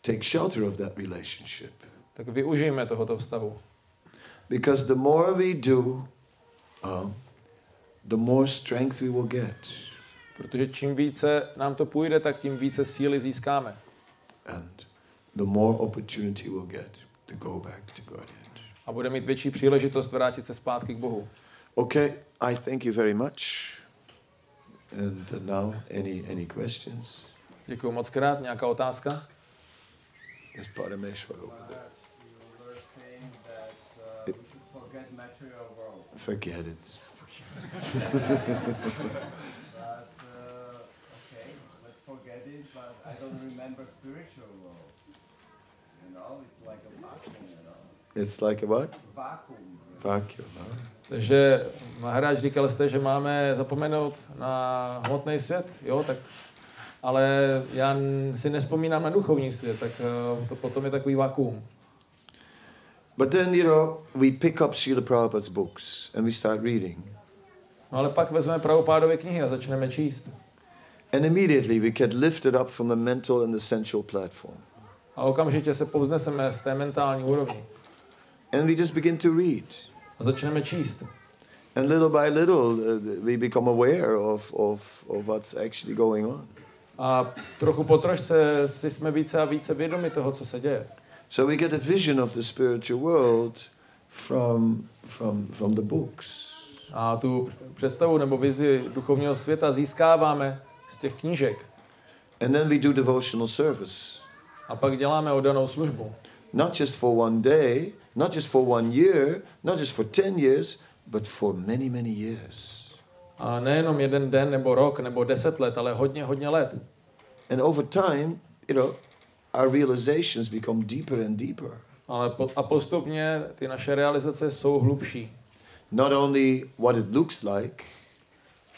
take shelter of that relationship. Tak využijme tohoto vztahu. Because the more we do, uh, the more strength we will get. Protože čím více nám to půjde, tak tím více síly získáme. And the more opportunity we'll get to go back to Godhead. A bude mít větší příležitost vrátit se zpátky k Bohu. Okay, I thank you very much. And now, any any questions? Děkuji moc krát. Nějaká otázka? Yes, Parameshwar over there. Forget it. But uh, okay, let's forget it. But I don't remember spiritual world. Know, it's like a vacuum. You know, It's like a what? vacuum. Vacuum. Huh? Takže Maharaj říkal jste, že máme zapomenout na hmotný svět, jo, tak ale já si nespomínám na duchovní svět, tak eh, to potom je takový vakuum. But then, you know, we pick up Srila Prabhupada's books and we start reading. No ale pak vezmeme Prabhupádovy knihy a začneme číst. And immediately we get lifted up from the mental and the sensual platform. A okamžitě se povzneseme z té mentální úrovni And we just begin to read. a začneme číst. And little by little, uh, we become aware of, of, of what's actually going on. A trochu po trošce si jsme více a více vědomi toho, co se děje. So we get a vision of the spiritual world from, from, from the books. A tu představu nebo vizi duchovního světa získáváme z těch knížek. And then we do devotional service. A pak děláme oddanou službu. Not just for one day, not just for one year, not just for 10 years, but for many, many years. A nejenom jeden den, nebo rok, nebo deset let, ale hodně, hodně let. And over time, you know, our realizations become deeper and deeper. Ale po, a postupně ty naše realizace jsou hlubší. Not only what it looks like,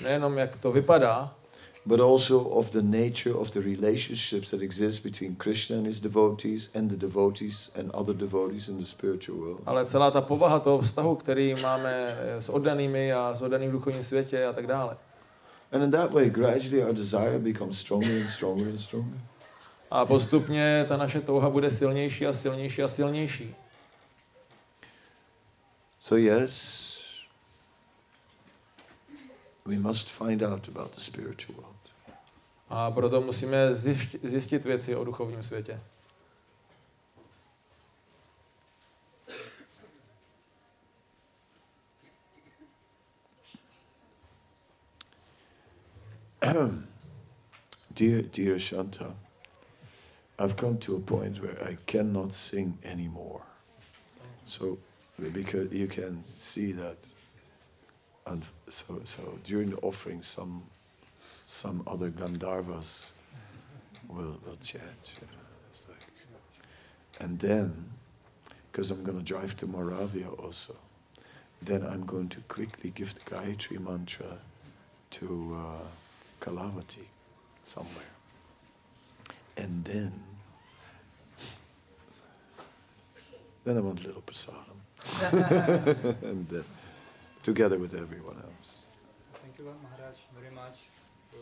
Nejenom jak to vypadá, but also of the nature of the relationships that exist between Krishna and his devotees and the devotees and other devotees in the spiritual world. ale celá ta povaha toho vztahu, který máme eh, s oddanými a s oddaným v duchovním světě a tak dále. And in that way, gradually our desire becomes stronger and stronger and stronger. A postupně ta naše touha bude silnější a silnější a silnější. So, yes, we must find out about the spiritual world. A proto musíme zjistit věci o duchovním světě. Dear, dear Shanta, I've come to a point where I cannot sing anymore. So, because you can see that, and so, so during the offering, some, some other Gandharvas will, will chant. you know, it's like- and then, because I'm going to drive to Moravia also, then I'm going to quickly give the Gayatri mantra to uh, Kalavati somewhere. And then, then I want a little prasadam. and then, together with everyone else. Thank you, Maharaj, very much.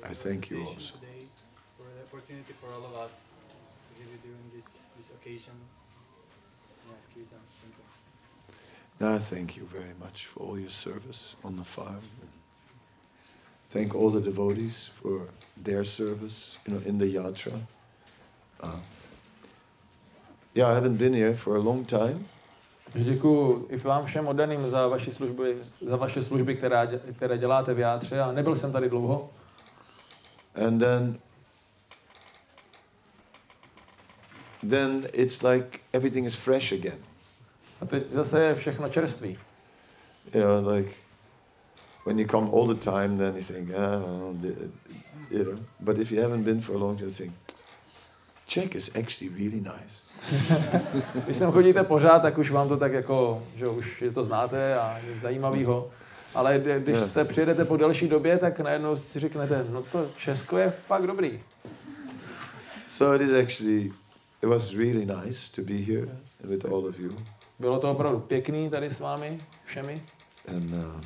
For I thank you presentation also. Today, for the opportunity for all of us to give you during this, this occasion. Yes, Kirtan, thank you. Now I thank you very much for all your service on the farm. And thank all the devotees for their service, you know, in the yatra. Uh, yeah, I haven't been here for a long time, Děkuji i vám všem oddaným za vaši služby, za vaše služby, která, dě- které děláte v játře. A nebyl jsem tady dlouho. And then then it's like everything is fresh again. A teď zase je všechno čerství. You know, like when you come all the time, then you think, ah, well, the- you know. But if you haven't been for a long time, you think, Czech is actually really nice. Když sem chodíte pořád, tak už vám to tak jako, že už je to znáte a je zajímavýho. Ale kdy- když jste přijedete po delší době, tak najednou si řeknete, no to Česko je fakt dobrý. So it is actually, it was really nice to be here with all of you. Bylo to opravdu pěkný tady s vámi všemi. And, uh,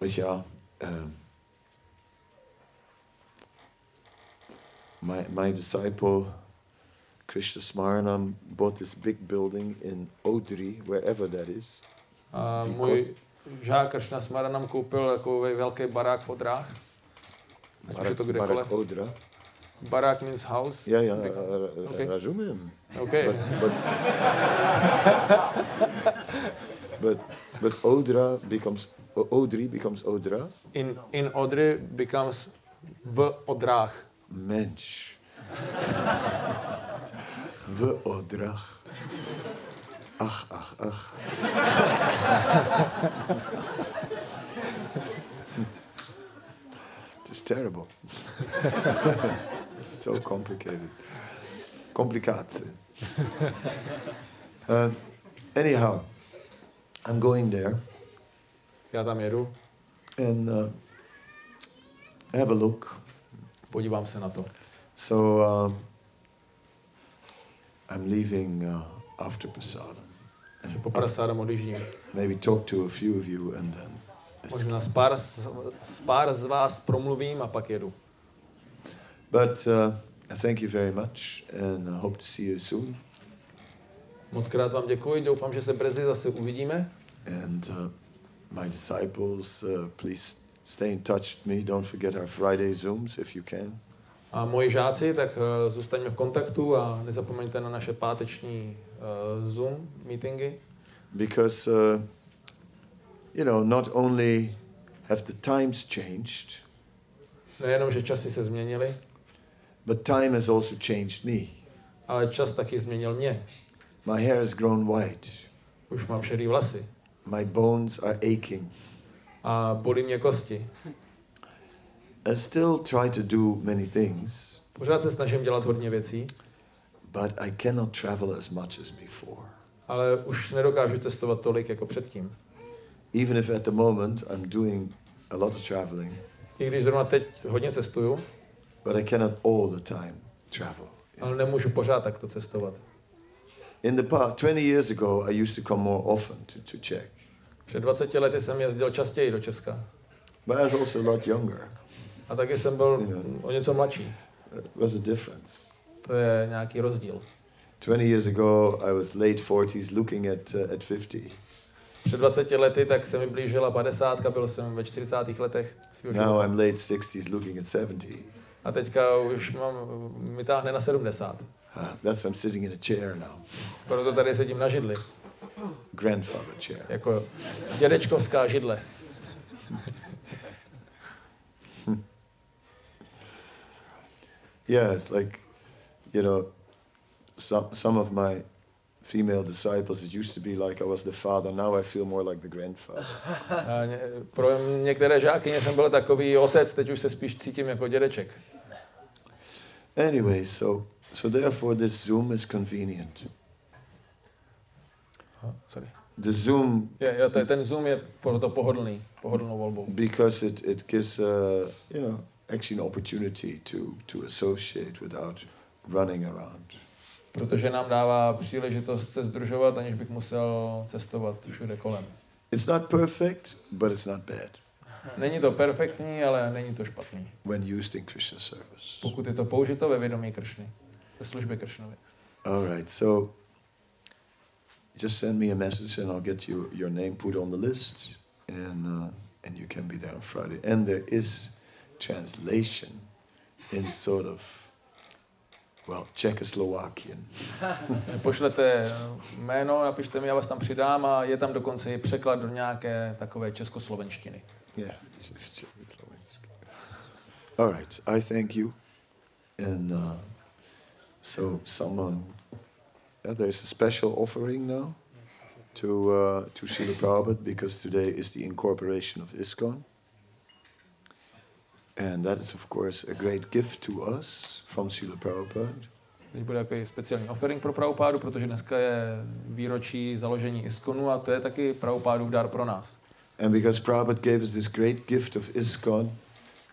but yeah, um, my, my disciple, Krishna Smaranam, bought this big building in Odri, wherever that is. A můj žák Kršna Smara nám koupil takový velký barák v Odrách. Ať je to kdekoliv. Barak Odra. Barák means house. Big- uh, Okay. Rajumim. Okay. But, but, but, but Odra becomes, O- Odri becomes Odra. In, in Odry becomes v Odrách. Mensch. V Odrach. Ach, ach, ach. It is terrible. it's so complicated. Complicatie. Uh, anyhow, I'm going there Já tam jedu, and uh, have a look. podívám se na to. So uh, I'm leaving uh, after Prasadam. Takže po prasádem odjíždím. Maybe talk to a few of you and then. Možná s pár, z- s pár z vás promluvím a pak jedu. But uh, I thank you very much and I hope to see you soon. Moc krát vám děkuji, doufám, že se brzy zase uvidíme. And uh, my disciples, uh, please stay in touch with me. Don't forget our Friday Zooms if you can. A moji žáci, tak uh, zůstaňme v kontaktu a nezapomeňte na naše páteční uh, Zoom meetingy, Because, uh, you know, not only have the times changed, Nejenom, že časy se změnily, but time has also changed me. ale čas taky změnil mě. My hair has grown white. Už mám šedý vlasy My bones are aching. a bolí mě kosti. I still try to do many things, Pořád se snažím dělat hodně věcí, but I cannot travel as much as before. ale už nedokážu cestovat tolik jako předtím. Even if at the moment I'm doing a lot of traveling, I když zrovna teď hodně cestuju, but I cannot all the time travel. ale nemůžu pořád takto cestovat. In the past, 20 years ago, I used to come more often to, to Czech, Před 20 lety jsem jezdil častěji do Česka. but I was also a lot younger. A taky jsem byl o něco mladší. It was a difference. To je nějaký rozdíl. 20 years ago, I was late 40s looking at, uh, at 50. Před 20 lety tak se mi blížila 50, byl jsem ve 40. letech svého Now. I'm late 60s looking at 70. A teďka už mám, mi táhne na 70. Ah, that's why I'm sitting in a chair now. Proto tady sedím na židli, Grandfather chair. jako dědečkovská židle. Yeah, it's like, you know, some, some of my female disciples, it used to be like I was the father. Now I feel more like the grandfather. A pro některé žákyně jsem byl takový otec, teď už se spíš cítím jako dědeček. Anyway, so so therefore this Zoom is convenient. Sorry. The Zoom Je, je, to- ten Zoom je proto pohodlný, pohodlnou volbou. because it, it gives uh, you know actually an opportunity to to associate without running around. Protože nám dává příležitost se združovat, aniž bych musel cestovat všude kolem. It's not perfect, but it's not bad Není to perfektní, ale není to špatný. when used in Krishna service. Pokud je to použito ve vědomí Kršny, ve službě Kršnovi. All right, so just send me a message and I'll get you your name put on the list, and uh, and you can be there on Friday. And there is translation in sort of well Czechoslovakian. Pošlete jméno, napište mi, já vás tam přidám a je tam dokonce i překlad do nějaké takové českoslovenštiny. Yeah, All right, I thank you, and uh, so someone. Uh, there's a special offering now to uh, to Srila Prabhupada because today is the incorporation of ISKCON. And that is, of course, a great gift to us from Srila Prabhupada. Teď bude takový speciální offering pro Prabhupádu, protože dneska je výročí založení ISKCONu a to je taky Prabhupádův dar pro nás. And because Prabhupada gave us this great gift of ISKCON,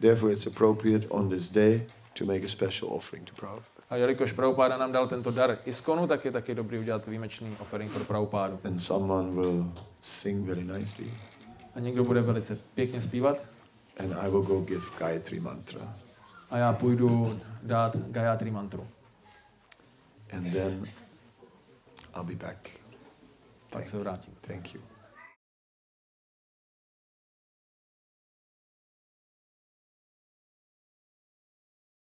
therefore it's appropriate on this day to make a special offering to Prabhupada. A jelikož Prabhupáda nám dal tento dar ISKCONu, tak je taky dobrý udělat výjimečný offering pro Prabhupádu. And someone will sing very nicely, A někdo bude velice pěkně zpívat and I will go give Gayatri Mantra. a já půjdu dát Gayatri mantru. And then I'll be back. Thank, se vrátím. thank you.